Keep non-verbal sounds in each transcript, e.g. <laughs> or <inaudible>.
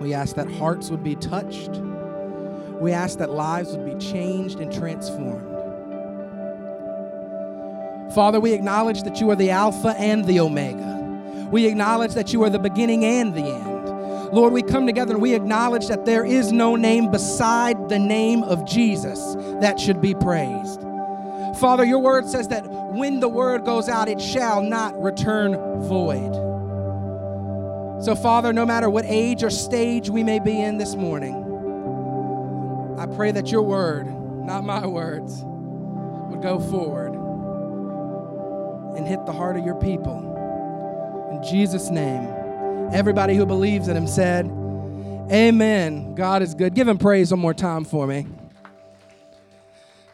We ask that hearts would be touched. We ask that lives would be changed and transformed. Father, we acknowledge that you are the Alpha and the Omega. We acknowledge that you are the beginning and the end. Lord, we come together and we acknowledge that there is no name beside the name of Jesus that should be praised. Father, your word says that when the word goes out, it shall not return void. So, Father, no matter what age or stage we may be in this morning, I pray that your word, not my words, would go forward and hit the heart of your people. In Jesus' name, everybody who believes in him said, Amen. God is good. Give him praise one more time for me.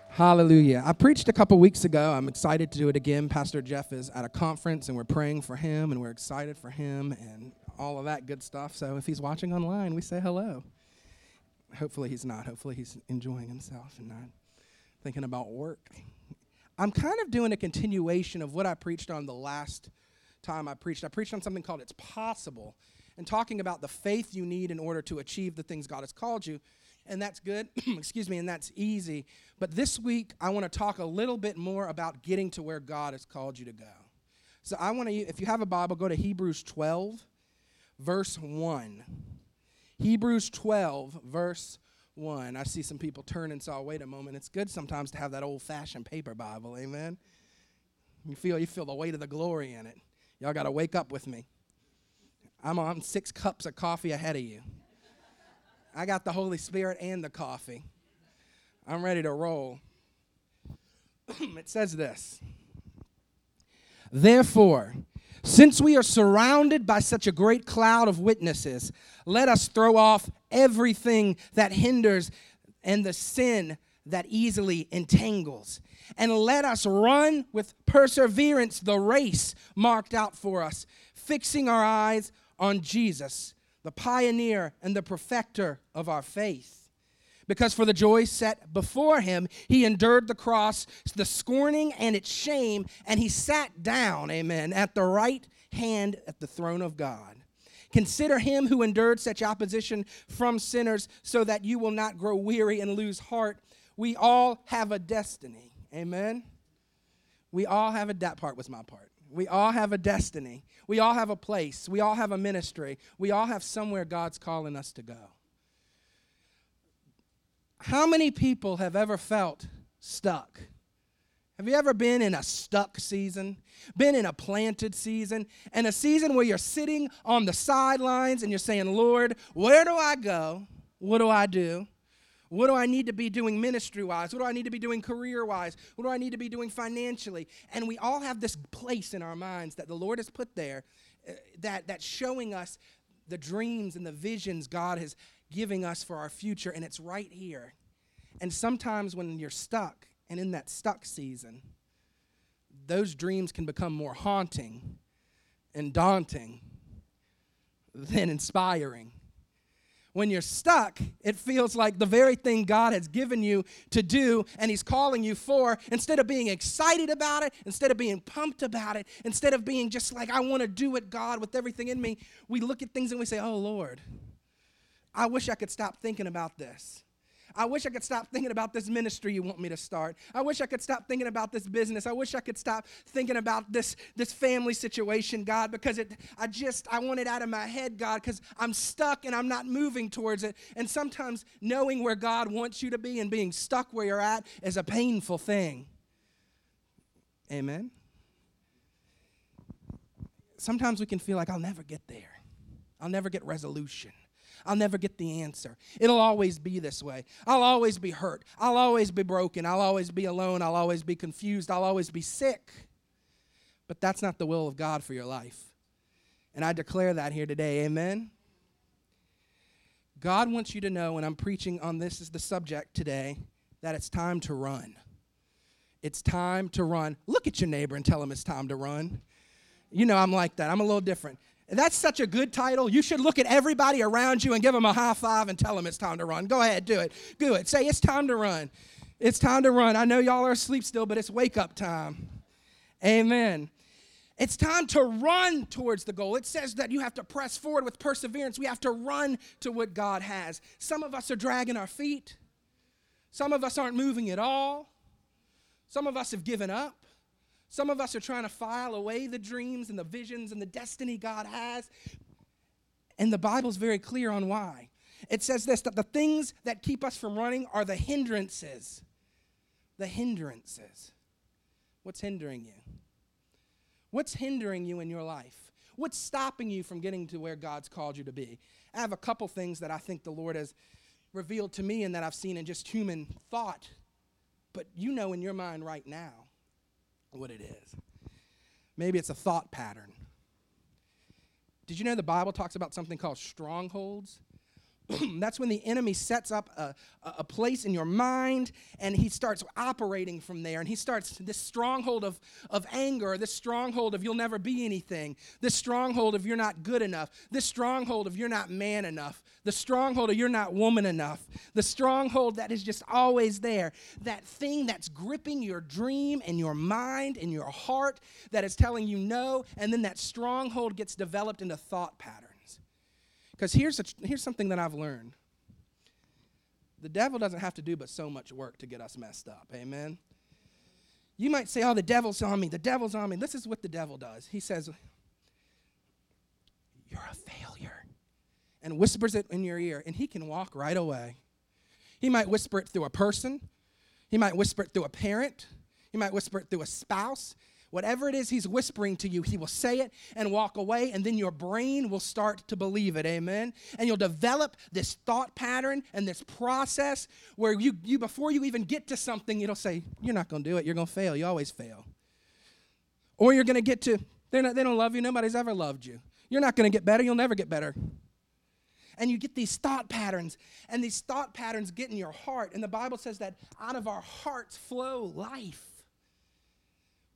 Hallelujah. I preached a couple weeks ago. I'm excited to do it again. Pastor Jeff is at a conference and we're praying for him and we're excited for him and all of that good stuff. So if he's watching online, we say hello. Hopefully he's not. Hopefully he's enjoying himself and not thinking about work. I'm kind of doing a continuation of what I preached on the last time I preached. I preached on something called It's Possible and talking about the faith you need in order to achieve the things God has called you. And that's good, <clears throat> excuse me, and that's easy. But this week, I want to talk a little bit more about getting to where God has called you to go. So I want to, if you have a Bible, go to Hebrews 12, verse 1. Hebrews 12, verse 1. I see some people turn and I'll wait a moment. It's good sometimes to have that old fashioned paper Bible, amen? You feel, you feel the weight of the glory in it. Y'all got to wake up with me. I'm on six cups of coffee ahead of you. I got the Holy Spirit and the coffee. I'm ready to roll. <clears throat> it says this Therefore, since we are surrounded by such a great cloud of witnesses, let us throw off everything that hinders and the sin that easily entangles. And let us run with perseverance the race marked out for us, fixing our eyes on Jesus, the pioneer and the perfecter of our faith. Because for the joy set before him, he endured the cross, the scorning and its shame, and he sat down, amen, at the right hand at the throne of God. Consider him who endured such opposition from sinners, so that you will not grow weary and lose heart. We all have a destiny. Amen. We all have a that part was my part. We all have a destiny. We all have a place. We all have a ministry. We all have somewhere God's calling us to go. How many people have ever felt stuck? Have you ever been in a stuck season? Been in a planted season? And a season where you're sitting on the sidelines and you're saying, Lord, where do I go? What do I do? What do I need to be doing ministry wise? What do I need to be doing career wise? What do I need to be doing financially? And we all have this place in our minds that the Lord has put there uh, that, that's showing us the dreams and the visions God is giving us for our future, and it's right here. And sometimes when you're stuck and in that stuck season, those dreams can become more haunting and daunting than inspiring when you're stuck, it feels like the very thing God has given you to do and He's calling you for, instead of being excited about it, instead of being pumped about it, instead of being just like, I want to do it, God, with everything in me, we look at things and we say, Oh, Lord, I wish I could stop thinking about this. I wish I could stop thinking about this ministry you want me to start. I wish I could stop thinking about this business. I wish I could stop thinking about this, this family situation, God, because it I just I want it out of my head, God, because I'm stuck and I'm not moving towards it. And sometimes knowing where God wants you to be and being stuck where you're at is a painful thing. Amen. Sometimes we can feel like I'll never get there. I'll never get resolution. I'll never get the answer. It'll always be this way. I'll always be hurt. I'll always be broken. I'll always be alone. I'll always be confused. I'll always be sick. But that's not the will of God for your life. And I declare that here today. Amen. God wants you to know, and I'm preaching on this as the subject today, that it's time to run. It's time to run. Look at your neighbor and tell him it's time to run. You know, I'm like that. I'm a little different. That's such a good title. You should look at everybody around you and give them a high five and tell them it's time to run. Go ahead, do it. Do it. Say, it's time to run. It's time to run. I know y'all are asleep still, but it's wake up time. Amen. It's time to run towards the goal. It says that you have to press forward with perseverance. We have to run to what God has. Some of us are dragging our feet. Some of us aren't moving at all. Some of us have given up. Some of us are trying to file away the dreams and the visions and the destiny God has. And the Bible's very clear on why. It says this that the things that keep us from running are the hindrances. The hindrances. What's hindering you? What's hindering you in your life? What's stopping you from getting to where God's called you to be? I have a couple things that I think the Lord has revealed to me and that I've seen in just human thought. But you know in your mind right now what it is. Maybe it's a thought pattern. Did you know the Bible talks about something called strongholds? <clears throat> that's when the enemy sets up a, a place in your mind and he starts operating from there. And he starts this stronghold of, of anger, this stronghold of you'll never be anything, this stronghold of you're not good enough, this stronghold of you're not man enough, the stronghold of you're not woman enough, the stronghold that is just always there, that thing that's gripping your dream and your mind and your heart that is telling you no. And then that stronghold gets developed into thought patterns. Because here's, here's something that I've learned the devil doesn't have to do but so much work to get us messed up. Amen. You might say, Oh, the devil's on me. The devil's on me. This is what the devil does. He says, You're a failure. And whispers it in your ear, and he can walk right away. He might whisper it through a person, he might whisper it through a parent, he might whisper it through a spouse, Whatever it is he's whispering to you, he will say it and walk away, and then your brain will start to believe it. Amen. And you'll develop this thought pattern and this process where you, you before you even get to something, it'll say, You're not going to do it. You're going to fail. You always fail. Or you're going to get to, they're not, they don't love you. Nobody's ever loved you. You're not going to get better. You'll never get better. And you get these thought patterns, and these thought patterns get in your heart. And the Bible says that out of our hearts flow life.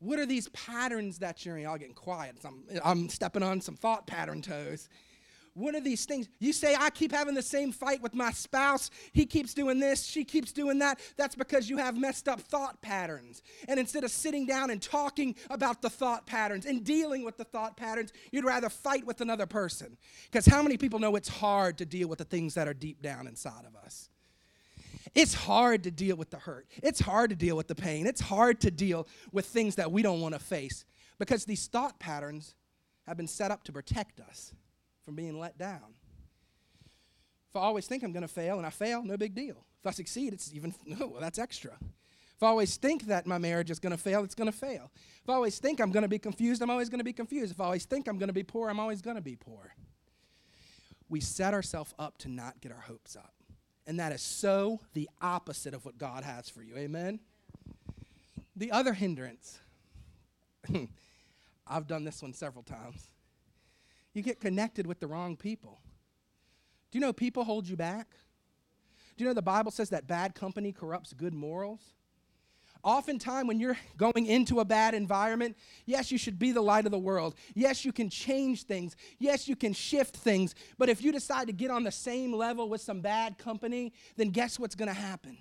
What are these patterns that you're in? Y'all getting quiet. I'm, I'm stepping on some thought pattern toes. What are these things? You say, I keep having the same fight with my spouse. He keeps doing this, she keeps doing that. That's because you have messed up thought patterns. And instead of sitting down and talking about the thought patterns and dealing with the thought patterns, you'd rather fight with another person. Because how many people know it's hard to deal with the things that are deep down inside of us? It's hard to deal with the hurt. It's hard to deal with the pain. It's hard to deal with things that we don't want to face because these thought patterns have been set up to protect us from being let down. If I always think I'm going to fail and I fail, no big deal. If I succeed, it's even, <laughs> no, well, that's extra. If I always think that my marriage is going to fail, it's going to fail. If I always think I'm going to be confused, I'm always going to be confused. If I always think I'm going to be poor, I'm always going to be poor. We set ourselves up to not get our hopes up. And that is so the opposite of what God has for you. Amen? The other hindrance, <laughs> I've done this one several times. You get connected with the wrong people. Do you know people hold you back? Do you know the Bible says that bad company corrupts good morals? Oftentimes, when you're going into a bad environment, yes, you should be the light of the world. Yes, you can change things. Yes, you can shift things. But if you decide to get on the same level with some bad company, then guess what's going to happen?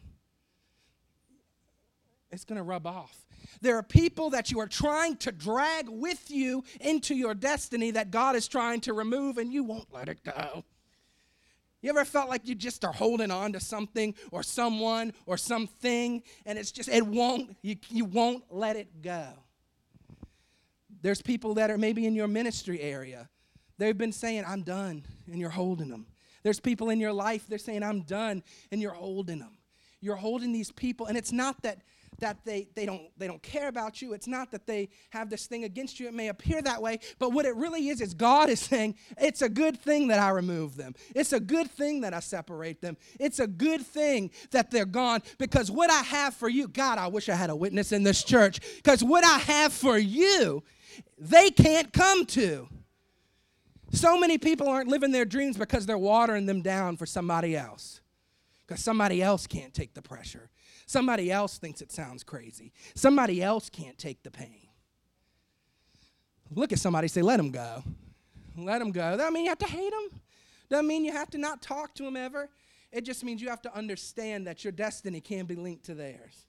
It's going to rub off. There are people that you are trying to drag with you into your destiny that God is trying to remove, and you won't let it go. You ever felt like you just are holding on to something or someone or something and it's just, it won't, you, you won't let it go? There's people that are maybe in your ministry area. They've been saying, I'm done, and you're holding them. There's people in your life, they're saying, I'm done, and you're holding them. You're holding these people, and it's not that that they, they, don't, they don't care about you. It's not that they have this thing against you. It may appear that way, but what it really is is God is saying, it's a good thing that I remove them. It's a good thing that I separate them. It's a good thing that they're gone because what I have for you, God, I wish I had a witness in this church, because what I have for you, they can't come to. So many people aren't living their dreams because they're watering them down for somebody else. Because somebody else can't take the pressure. Somebody else thinks it sounds crazy. Somebody else can't take the pain. Look at somebody say, let him go. Let him go. That mean you have to hate him. Doesn't mean you have to not talk to him ever. It just means you have to understand that your destiny can be linked to theirs.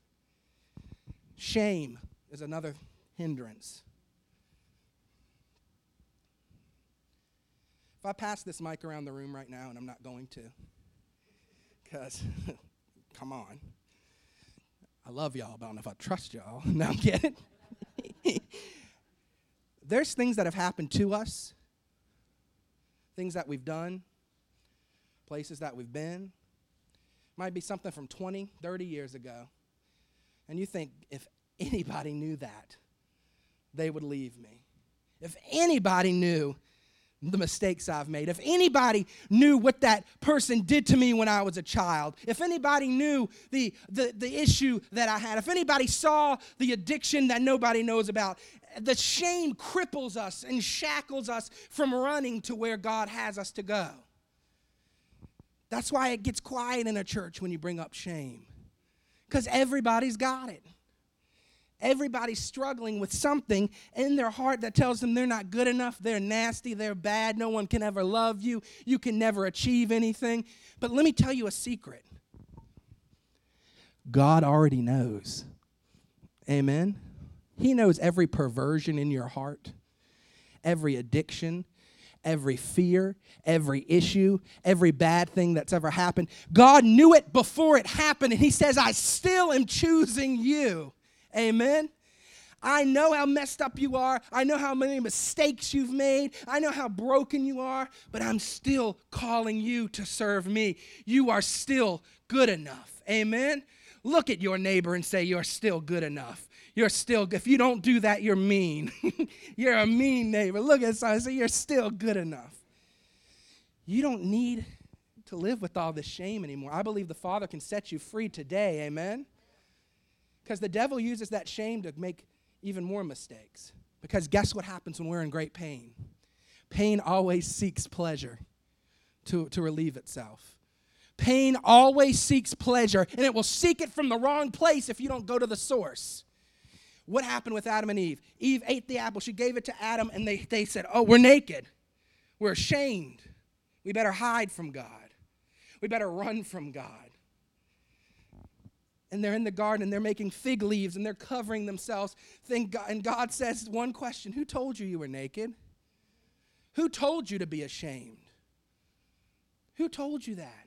Shame is another hindrance. If I pass this mic around the room right now, and I'm not going to, because, <laughs> come on. I love y'all, but I don't know if I trust y'all. <laughs> No, I'm kidding. <laughs> There's things that have happened to us, things that we've done, places that we've been. Might be something from 20, 30 years ago. And you think, if anybody knew that, they would leave me. If anybody knew the mistakes I've made, if anybody knew what that person did to me when I was a child, if anybody knew the, the, the issue that I had, if anybody saw the addiction that nobody knows about, the shame cripples us and shackles us from running to where God has us to go. That's why it gets quiet in a church when you bring up shame, because everybody's got it. Everybody's struggling with something in their heart that tells them they're not good enough, they're nasty, they're bad, no one can ever love you, you can never achieve anything. But let me tell you a secret God already knows. Amen. He knows every perversion in your heart, every addiction, every fear, every issue, every bad thing that's ever happened. God knew it before it happened, and He says, I still am choosing you. Amen. I know how messed up you are. I know how many mistakes you've made. I know how broken you are, but I'm still calling you to serve me. You are still good enough. Amen. Look at your neighbor and say, You're still good enough. You're still, if you don't do that, you're mean. <laughs> you're a mean neighbor. Look at someone and say, You're still good enough. You don't need to live with all this shame anymore. I believe the Father can set you free today. Amen. Because the devil uses that shame to make even more mistakes. Because guess what happens when we're in great pain? Pain always seeks pleasure to, to relieve itself. Pain always seeks pleasure, and it will seek it from the wrong place if you don't go to the source. What happened with Adam and Eve? Eve ate the apple, she gave it to Adam, and they, they said, Oh, we're naked. We're ashamed. We better hide from God. We better run from God and they're in the garden and they're making fig leaves and they're covering themselves. And God says one question Who told you you were naked? Who told you to be ashamed? Who told you that?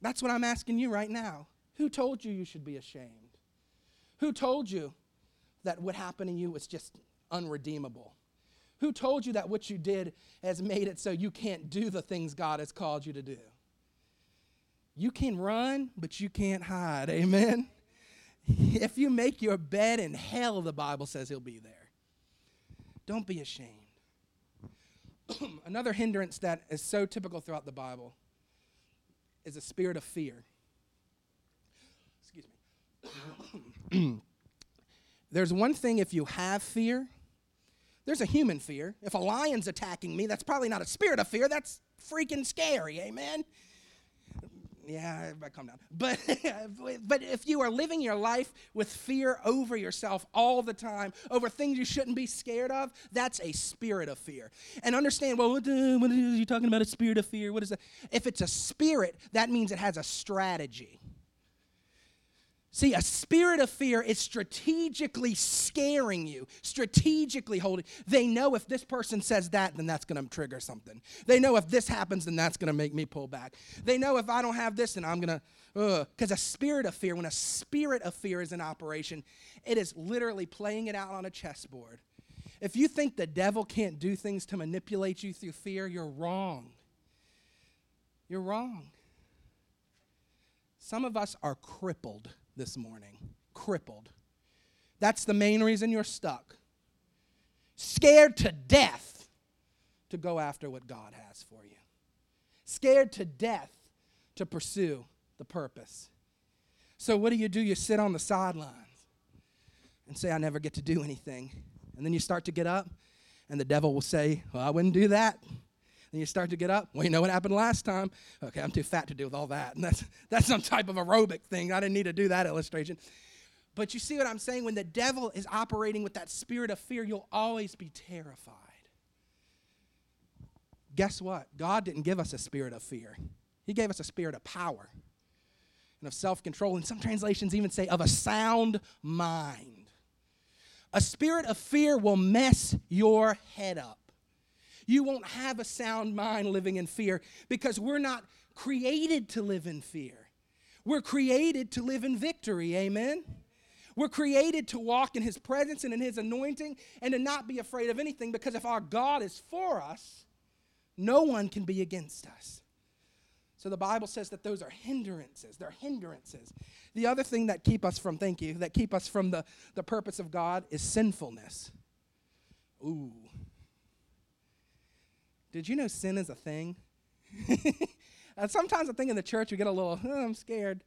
That's what I'm asking you right now. Who told you you should be ashamed? Who told you that what happened to you was just unredeemable? Who told you that what you did has made it so you can't do the things God has called you to do? You can run, but you can't hide. Amen. <laughs> If you make your bed in hell, the Bible says he'll be there. Don't be ashamed. <clears throat> Another hindrance that is so typical throughout the Bible is a spirit of fear. Excuse me. <clears throat> there's one thing if you have fear, there's a human fear. If a lion's attacking me, that's probably not a spirit of fear, that's freaking scary. Amen yeah, everybody calm down. But, <laughs> but if you are living your life with fear over yourself all the time, over things you shouldn't be scared of, that's a spirit of fear. And understand, well, what, what are you talking about? A spirit of fear? What is that? If it's a spirit, that means it has a strategy. See, a spirit of fear is strategically scaring you, strategically holding. They know if this person says that, then that's going to trigger something. They know if this happens, then that's going to make me pull back. They know if I don't have this, then I'm going to, because a spirit of fear, when a spirit of fear is in operation, it is literally playing it out on a chessboard. If you think the devil can't do things to manipulate you through fear, you're wrong. You're wrong. Some of us are crippled this morning. Crippled. That's the main reason you're stuck. Scared to death to go after what God has for you. Scared to death to pursue the purpose. So, what do you do? You sit on the sidelines and say, I never get to do anything. And then you start to get up, and the devil will say, Well, I wouldn't do that. Then you start to get up. Well, you know what happened last time? Okay, I'm too fat to deal with all that. And that's, <laughs> that's some type of aerobic thing. I didn't need to do that illustration. But you see what I'm saying? When the devil is operating with that spirit of fear, you'll always be terrified. Guess what? God didn't give us a spirit of fear, He gave us a spirit of power and of self control. And some translations even say of a sound mind. A spirit of fear will mess your head up. You won't have a sound mind living in fear because we're not created to live in fear. We're created to live in victory. Amen. We're created to walk in his presence and in his anointing and to not be afraid of anything because if our God is for us, no one can be against us. So the Bible says that those are hindrances. They're hindrances. The other thing that keep us from, thank you, that keep us from the, the purpose of God is sinfulness. Ooh. Did you know sin is a thing? <laughs> Uh, sometimes I think in the church we get a little, oh, I'm scared.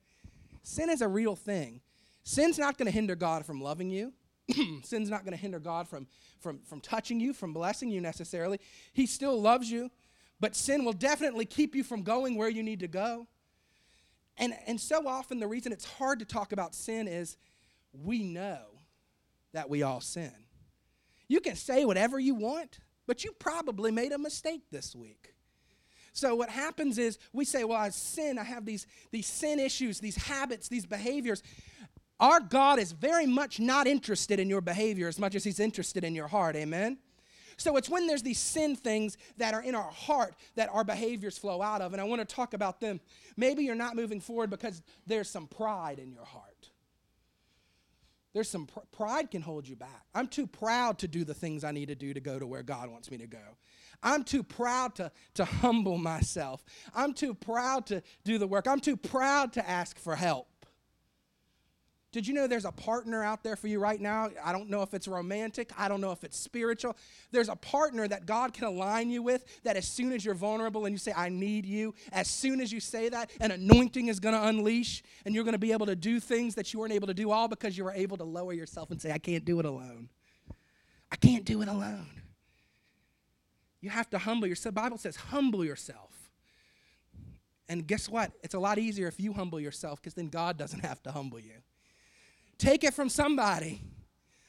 Sin is a real thing. Sin's not going to hinder God from loving you. <clears throat> Sin's not going to hinder God from, from, from touching you, from blessing you necessarily. He still loves you. But sin will definitely keep you from going where you need to go. And, and so often, the reason it's hard to talk about sin is we know that we all sin. You can say whatever you want, but you probably made a mistake this week. So what happens is we say, well, I sin, I have these, these sin issues, these habits, these behaviors. Our God is very much not interested in your behavior as much as he's interested in your heart. Amen? So it's when there's these sin things that are in our heart that our behaviors flow out of. And I want to talk about them. Maybe you're not moving forward because there's some pride in your heart. There's some pr- pride can hold you back. I'm too proud to do the things I need to do to go to where God wants me to go. I'm too proud to, to <laughs> humble myself. I'm too proud to do the work. I'm too proud to ask for help. Did you know there's a partner out there for you right now? I don't know if it's romantic, I don't know if it's spiritual. There's a partner that God can align you with that as soon as you're vulnerable and you say, I need you, as soon as you say that, an anointing is going to unleash and you're going to be able to do things that you weren't able to do, all because you were able to lower yourself and say, I can't do it alone. I can't do it alone. You have to humble yourself. The Bible says, humble yourself. And guess what? It's a lot easier if you humble yourself because then God doesn't have to humble you. Take it from somebody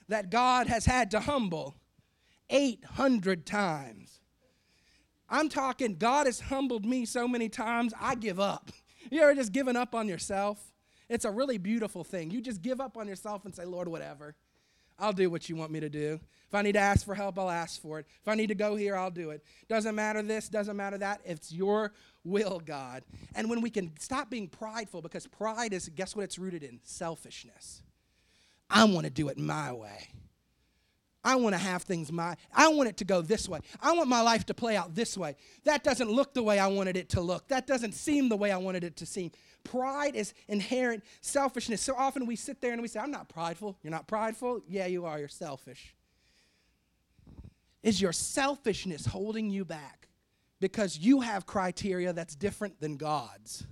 that God has had to humble 800 times. I'm talking, God has humbled me so many times, I give up. You ever just given up on yourself? It's a really beautiful thing. You just give up on yourself and say, Lord, whatever. I'll do what you want me to do. If I need to ask for help, I'll ask for it. If I need to go here, I'll do it. Doesn't matter this, doesn't matter that. It's your will, God. And when we can stop being prideful, because pride is, guess what it's rooted in? Selfishness. I want to do it my way. I want to have things my I want it to go this way. I want my life to play out this way. That doesn't look the way I wanted it to look. That doesn't seem the way I wanted it to seem. Pride is inherent selfishness. So often we sit there and we say, I'm not prideful. You're not prideful? Yeah, you are. You're selfish. Is your selfishness holding you back because you have criteria that's different than God's?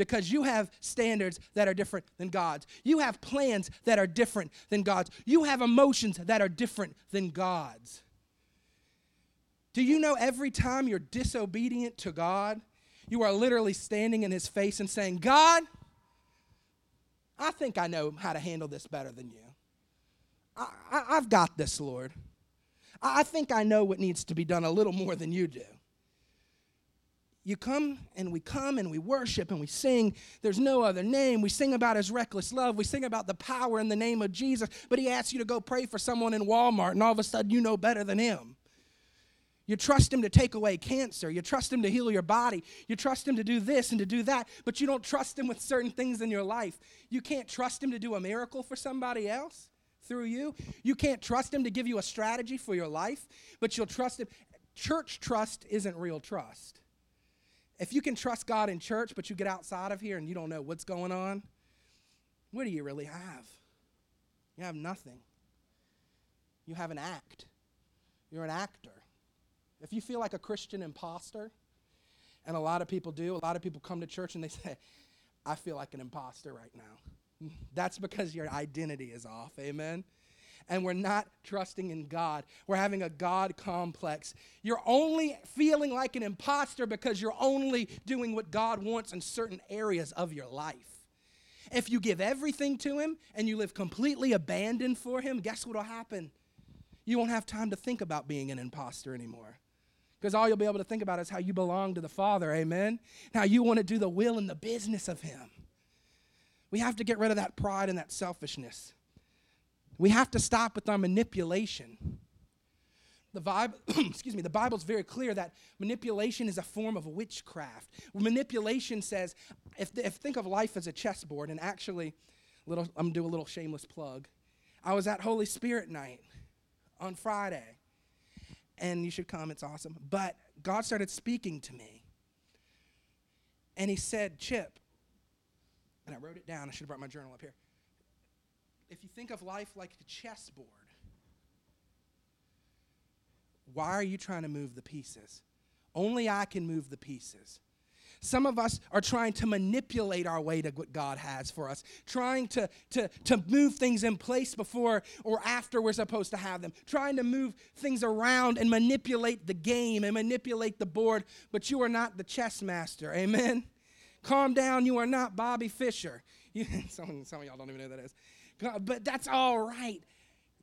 Because you have standards that are different than God's. You have plans that are different than God's. You have emotions that are different than God's. Do you know every time you're disobedient to God, you are literally standing in His face and saying, God, I think I know how to handle this better than you. I, have got this, Lord. I, I think I know what needs to be done a little more than you do you come and we come and we worship and we sing. There's no other name. We sing about his reckless love. We sing about the power in the name of Jesus. But he asks you to go pray for someone in Walmart, and all of a sudden you know better than him. You trust him to take away cancer. You trust him to heal your body. You trust him to do this and to do that, but you don't trust him with certain things in your life. You can't trust him to do a miracle for somebody else through you. You can't trust him to give you a strategy for your life, but you'll trust him. Church trust isn't real trust. If you can trust God in church, but you get outside of here and you don't know what's going on, what do you really have? You have nothing. You have an act. You're an actor. If you feel like a Christian imposter, and a lot of people do, a lot of people come to church and they say, I feel like an imposter right now. <laughs> That's because your identity is off. Amen and we're not trusting in God. We're having a God complex. You're only feeling like an imposter because you're only doing what God wants in certain areas of your life. If you give everything to Him and you live completely abandoned for Him, guess what will happen? You won't have time to think about being an imposter anymore. Because all you'll be able to think about is how you belong to the Father, amen? How you want to do the will and the business of Him. We have to get rid of that pride and that selfishness. We have to stop with our manipulation. The Bible, <clears throat> excuse me, the Bible's very clear that manipulation is a form of witchcraft. Manipulation says, if, if think of life as a chessboard, and actually, little, I'm gonna do a little shameless plug. I was at Holy Spirit night on Friday, and you should come, it's awesome. But God started speaking to me, and He said, Chip, and I wrote it down. I should have brought my journal up here. If you think of life like a chessboard, why are you trying to move the pieces? Only I can move the pieces. Some of us are trying to manipulate our way to what God has for us, trying to, to, to move things in place before or after we're supposed to have them, trying to move things around and manipulate the game and manipulate the board, but you are not the chess master. Amen? Calm down, you are not Bobby Fischer. You, <laughs> some, some of y'all don't even know who that is. But that's all right.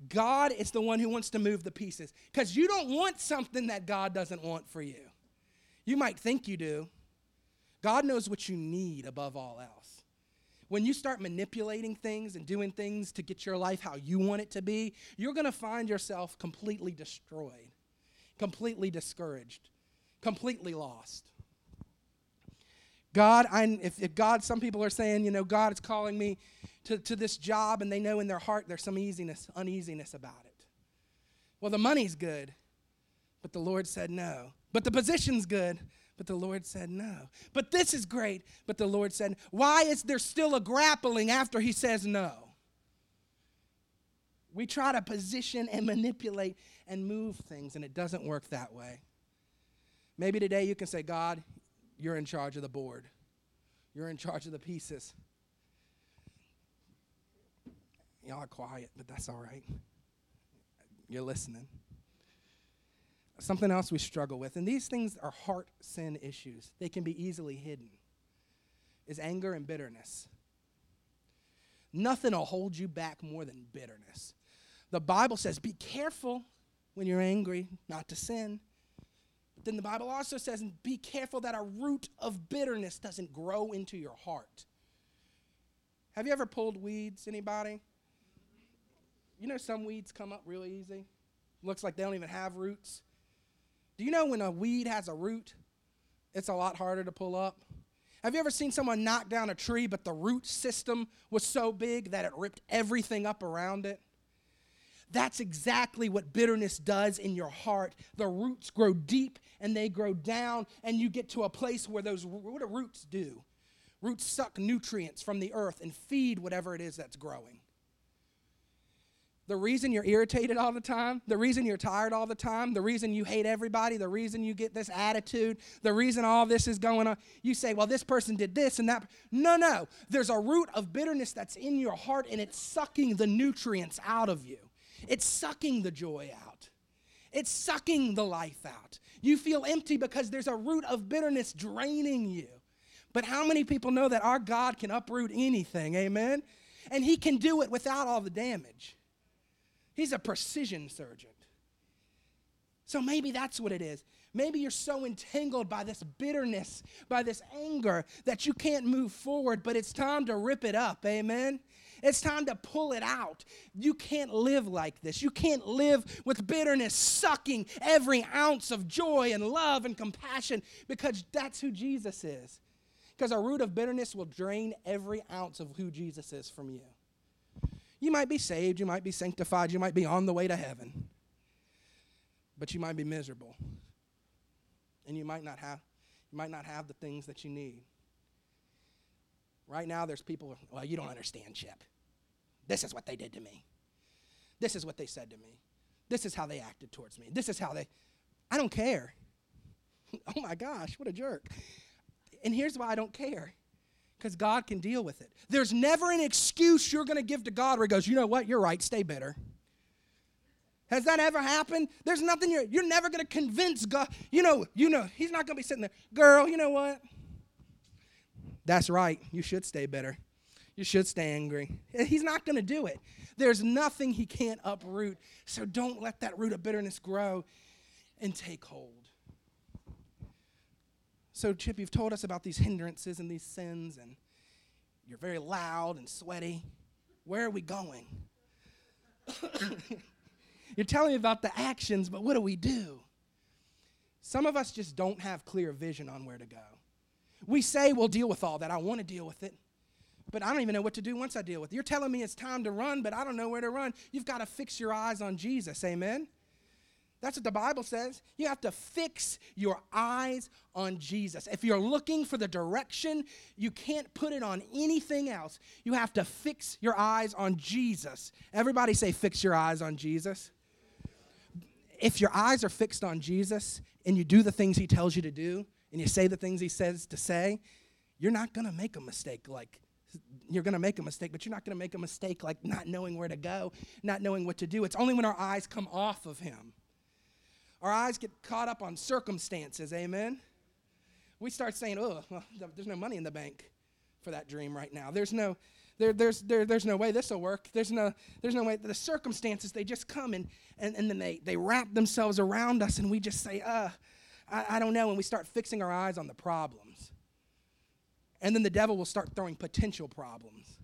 God is the one who wants to move the pieces because you don't want something that God doesn't want for you. You might think you do. God knows what you need above all else. When you start manipulating things and doing things to get your life how you want it to be, you're going to find yourself completely destroyed, completely discouraged, completely lost. God, I, if, if God, some people are saying, you know, God is calling me to, to this job, and they know in their heart there's some easiness, uneasiness about it. Well, the money's good, but the Lord said no. But the position's good, but the Lord said no. But this is great, but the Lord said, why is there still a grappling after He says no? We try to position and manipulate and move things, and it doesn't work that way. Maybe today you can say, God, you're in charge of the board, you're in charge of the pieces. Y'all are quiet, but that's all right. You're listening. Something else we struggle with, and these things are heart sin issues, they can be easily hidden, is anger and bitterness. Nothing will hold you back more than bitterness. The Bible says, be careful when you're angry not to sin. Then the Bible also says, be careful that a root of bitterness doesn't grow into your heart. Have you ever pulled weeds, anybody? You know, some weeds come up really easy. Looks like they don't even have roots. Do you know when a weed has a root, it's a lot harder to pull up? Have you ever seen someone knock down a tree, but the root system was so big that it ripped everything up around it? That's exactly what bitterness does in your heart. The roots grow deep and they grow down, and you get to a place where those what do roots do? Roots suck nutrients from the earth and feed whatever it is that's growing. The reason you're irritated all the time, the reason you're tired all the time, the reason you hate everybody, the reason you get this attitude, the reason all this is going on, you say, well, this person did this and that. No, no. There's a root of bitterness that's in your heart and it's sucking the nutrients out of you. It's sucking the joy out. It's sucking the life out. You feel empty because there's a root of bitterness draining you. But how many people know that our God can uproot anything? Amen? And He can do it without all the damage. He's a precision surgeon. So maybe that's what it is. Maybe you're so entangled by this bitterness, by this anger, that you can't move forward, but it's time to rip it up. Amen? It's time to pull it out. You can't live like this. You can't live with bitterness sucking every ounce of joy and love and compassion because that's who Jesus is. Because a root of bitterness will drain every ounce of who Jesus is from you. You might be saved, you might be sanctified, you might be on the way to heaven, but you might be miserable. And you might not have you might not have the things that you need. Right now there's people, well, you don't understand, Chip. This is what they did to me. This is what they said to me. This is how they acted towards me. This is how they I don't care. <laughs> oh my gosh, what a jerk. And here's why I don't care because God can deal with it. There's never an excuse you're going to give to God where He goes, you know what, you're right, stay bitter. Has that ever happened? There's nothing you're, you're never going to convince God. You know, you know, He's not going to be sitting there, girl, you know what? That's right, you should stay bitter. You should stay angry. He's not going to do it. There's nothing He can't uproot. So don't let that root of bitterness grow and take hold. So, Chip, you've told us about these hindrances and these sins, and you're very loud and sweaty. Where are we going? <coughs> You're telling me about the actions, but what do we do? Some of us just don't have clear vision on where to go. We say we'll deal with all that. I want to deal with it, but I don't even know what to do once I deal with it. You're telling me it's time to run, but I don't know where to run. You've got to fix your eyes on Jesus. Amen? That's what the Bible says. You have to fix your eyes on Jesus. If you're looking for the direction, you can't put it on anything else. You have to fix your eyes on Jesus. Everybody say, fix your eyes on Jesus. If your eyes are fixed on Jesus and you do the things he tells you to do and you say the things he says to say, you're not going to make a mistake like you're going to make a mistake, but you're not going to make a mistake like not knowing where to go, not knowing what to do. It's only when our eyes come off of him our eyes get caught up on circumstances, amen? We start saying, oh, well, there's no money in the bank for that dream right now. There's no, there, there's, there, there's no way this will work. There's no, there's no way. The circumstances, they just come and, and, and then they, they wrap themselves around us and we just say, uh, I, I don't know. And we start fixing our eyes on the problems. And then the devil will start throwing potential problems.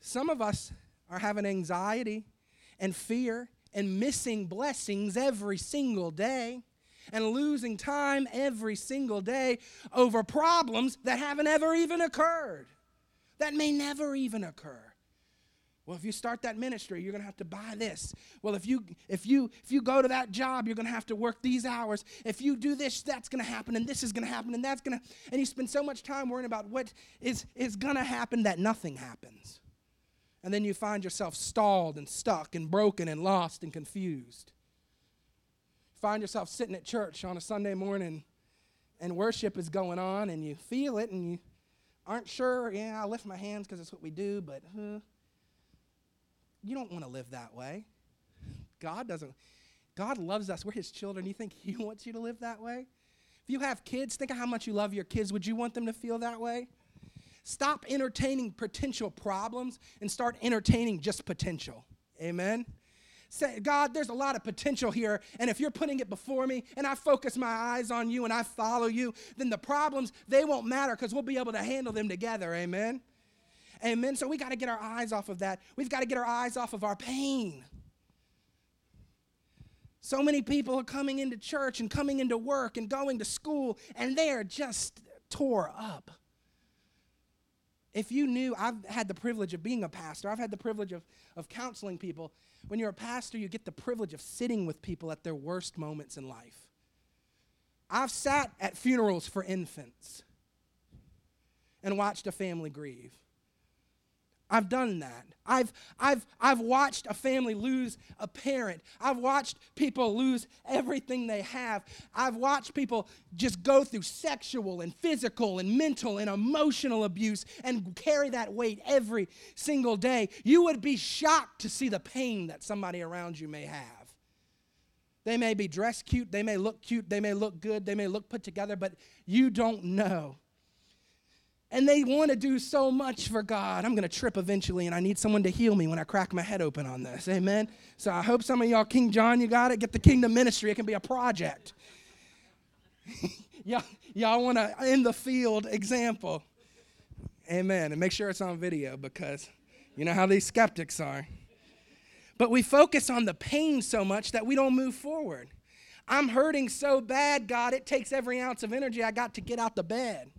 Some of us are having anxiety and fear and missing blessings every single day and losing time every single day over problems that haven't ever even occurred, that may never even occur. Well, if you start that ministry, you're going to have to buy this. Well, if you if you if you go to that job, you're going to have to work these hours. If you do this, that's going to happen and this is going to happen and that's going to and you spend so much time worrying about what is is going to happen that nothing happens and then you find yourself stalled and stuck and broken and lost and confused. Find yourself sitting at church on a Sunday morning and worship is going on and you feel it and you aren't sure, yeah, I lift my hands because it's what we do, but huh, you don't want to live that way. God doesn't. God loves us. We're his children. You think he <laughs> wants you to live that way? If you have kids, think of how much you love your kids. Would you want them to feel that way? Stop entertaining potential problems and start entertaining just potential. Amen. Say, God, there's a lot of potential here, and if you're putting it before me and I focus my eyes on you and I follow you, then the problems, they won't matter because we'll be able to handle them together. Amen. Amen. So we got to get our eyes off of that. We've got to get our eyes off of our pain. So many people are coming into church and coming into work and going to school, and they are just tore up if you knew, I've had the privilege of being a pastor, I've had the privilege of, of counseling people. When you're a pastor, you get the privilege of sitting with people at their worst moments in life. I've sat at funerals for infants and watched a family grieve. I've done that. I've, I've, I've watched a family lose a parent. I've watched people lose everything they have. I've watched people just go through sexual and physical and mental and emotional abuse and carry that weight every single day. You would be shocked to see the pain that somebody around you may have. They may be dressed cute, they may look cute, they may look good, they may look put together, but you don't know and they want to do so much for God. I'm going to trip eventually, and I need someone to heal me when I crack my head open on this. Amen. So I hope some of y'all, King John, you got it. Get the kingdom ministry. It can be a project. <laughs> y'all, y'all want to in the field example. Amen. And make sure it's on video because you know how these skeptics are. But we focus on the pain so much that we don't move forward. I'm hurting so bad, God, it takes every ounce of energy I got to get out the bed.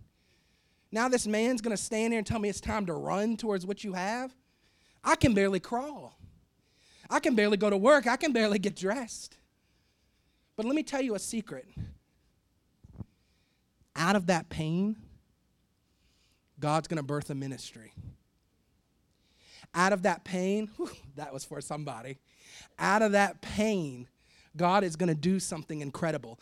Now this man's going to stand there and tell me it's time to run towards what you have? I can barely crawl. I can barely go to work. I can barely get dressed. But let me tell you a secret. Out of that pain, God's going to birth a ministry. Out of that pain, <laughs> whew, that was for somebody. Out of that pain, God is going to do something incredible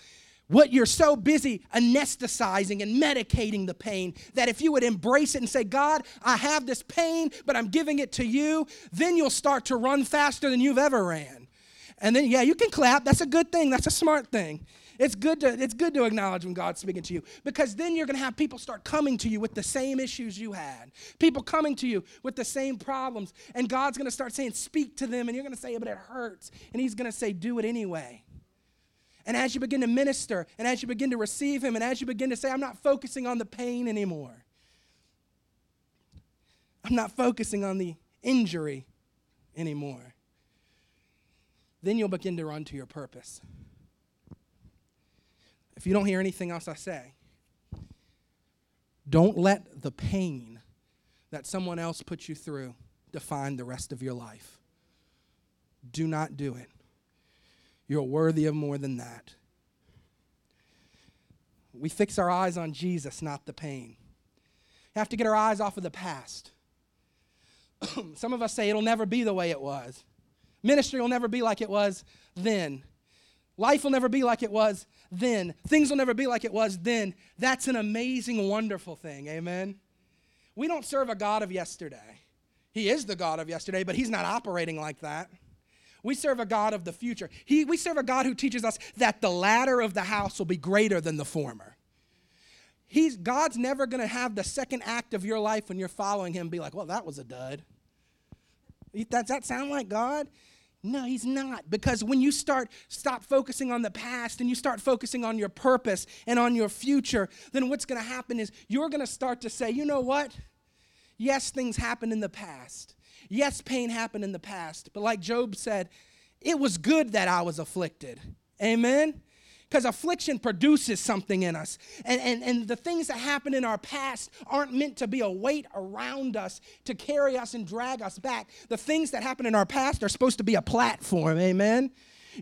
what you're so busy anesthetizing and medicating the pain that if you would embrace it and say, God, I have this pain, but I'm giving it to you, then you'll start to run faster than you've ever ran. And then, yeah, you can clap. That's a good thing. That's a smart thing. It's good to, it's good to acknowledge when God's speaking to you because then you're going to have people start coming to you with the same issues you had. People coming to you with the same problems. And God's going to start saying, Speak to them. And you're going to say, But it hurts. And He's going to say, Do it anyway. And as you begin to minister, and as you begin to receive Him, and as you begin to say, I'm not focusing on the pain anymore, I'm not focusing on the injury anymore, then you'll begin to run to your purpose. If you don't hear anything else I say, don't let the pain that someone else put you through define the rest of your life. Do not do it. You're worthy of more than that. We fix our eyes on Jesus, not the pain. You have to get our eyes off of the past. <clears throat> Some of us say it'll never be the way it was. Ministry will never be like it was then. Life will never be like it was then. Things will never be like it was then. That's an amazing, wonderful thing. Amen. We don't serve a God of yesterday. He is the God of yesterday, but He's not operating like that. We serve a God of the future. He, we serve a God who teaches us that the latter of the house will be greater than the former. He's, God's never going to have the second act of your life when you're following Him be like, well, that was a dud. Does that sound like God? No, he's not. Because when you start stop focusing on the past and you start focusing on your purpose and on your future, then what's going to happen is you're going to start to say, "You know what? Yes, things happened in the past. Yes, pain happened in the past. But like Job said, it was good that I was afflicted." Amen because affliction produces something in us. And, and, and the things that happen in our past aren't meant to be a weight around us to carry us and drag us back. The things that happen in our past are supposed to be a platform, amen?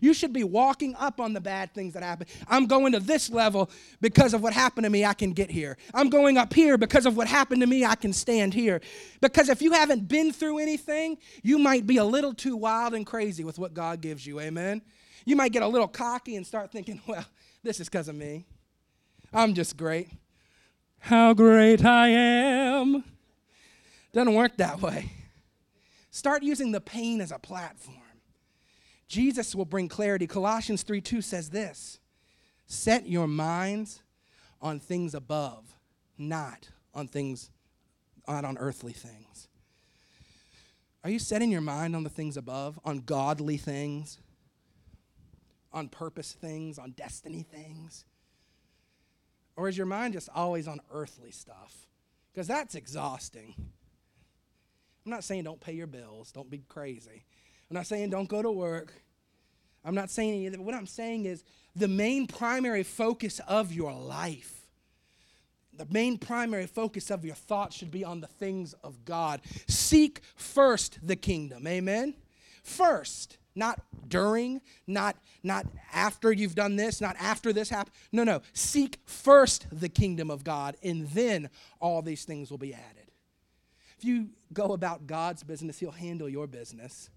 You should be walking up on the bad things that happen. I'm going to this level because of what happened to me, I can get here. I'm going up here because of what happened to me, I can stand here. Because if you haven't been through anything, you might be a little too wild and crazy with what God gives you. Amen. You might get a little cocky and start thinking, <laughs> well, this is because of me. I'm just great. How great I am. Doesn't work that way. Start using the pain as a platform. Jesus will bring clarity. Colossians 3 2 says this Set your minds on things above, not on things, not on earthly things. Are you setting your mind on the things above, on godly things? on purpose things, on destiny things? Or is your mind just always on earthly stuff? Because that's exhausting. I'm not saying don't pay your bills, don't be crazy. I'm not saying don't go to work. I'm not saying any of that. What I'm saying is the main primary focus of your life, the main primary focus of your thoughts should be on the things of God. Seek first the kingdom. Amen? First not during, not, not after you've done this, not after this happened. No, no. Seek first the kingdom of God, and then all these things will be added. If you go about God's business, He'll handle your business.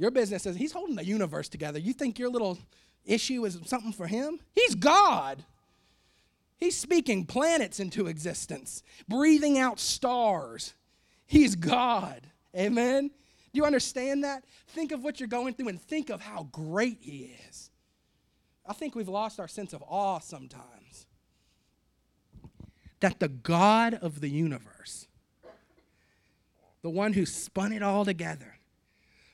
Your business is He's holding the universe together. You think your little issue is something for Him? He's God. He's speaking planets into existence, breathing out stars. He's God. Amen. Do you understand that? Think of what you're going through and think of how great He is. I think we've lost our sense of awe sometimes. That the God of the universe, the one who spun it all together,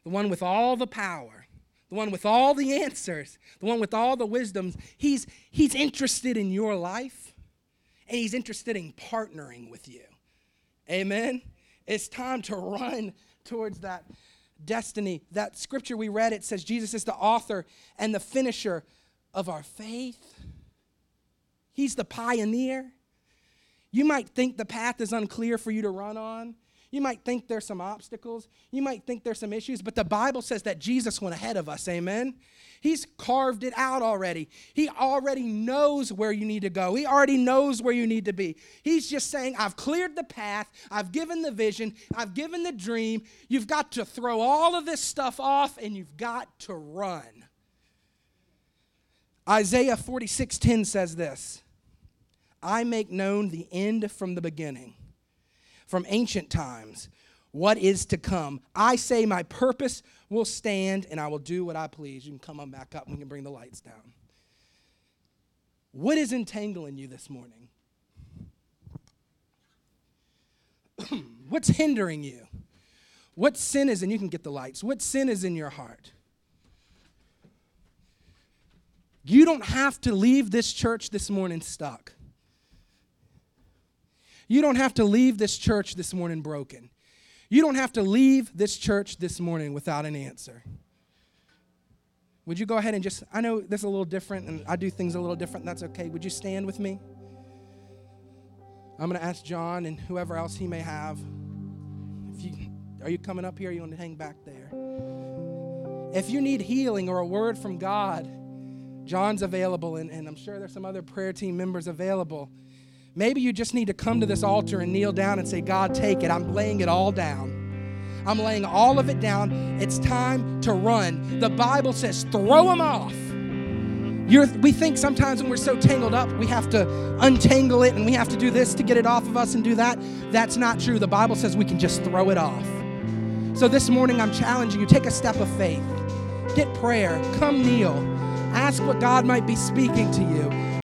the one with all the power, the one with all the answers, the one with all the wisdoms, he's, he's interested in your life and he's interested in partnering with you. Amen? It's time to run towards that destiny. That scripture we read, it says Jesus is the author and the finisher of our faith. He's the pioneer. You might think the path is unclear for you to run on. You might think there's some obstacles. You might think there's some issues, but the Bible says that Jesus went ahead of us. Amen. He's carved it out already. He already knows where you need to go. He already knows where you need to be. He's just saying, I've cleared the path. I've given the vision. I've given the dream. You've got to throw all of this stuff off and you've got to run. Isaiah 46:10 says this. I make known the end from the beginning from ancient times, what is to come. I say, My purpose will stand, and I will do what I please. You can come on back up, and we can bring the lights down. What is entangling you this morning? <clears throat> What's hindering you? What sin is, and you can get the lights, what sin is in your heart? You don't have to leave this church this morning stuck. You don't have to leave this church this morning broken. You don't have to leave this church this morning without an answer. Would you go ahead and just, I know this is a little different and I do things a little different, that's okay. Would you stand with me? I'm going to ask John and whoever else he may have. If you, are you coming up here? Or you want to hang back there? If you need healing or a word from God, John's available, and, and I'm sure there's some other prayer team members available. Maybe you just need to come to this altar and kneel down and say, God, take it. I'm laying it all down. I'm laying all of it down. It's time to run. The Bible says, throw them off. You're, we think sometimes when we're so tangled up, we have to untangle it and we have to do this to get it off of us and do that. That's not true. The Bible says we can just throw it off. So this morning, I'm challenging you take a step of faith, get prayer, come kneel, ask what God might be speaking to you.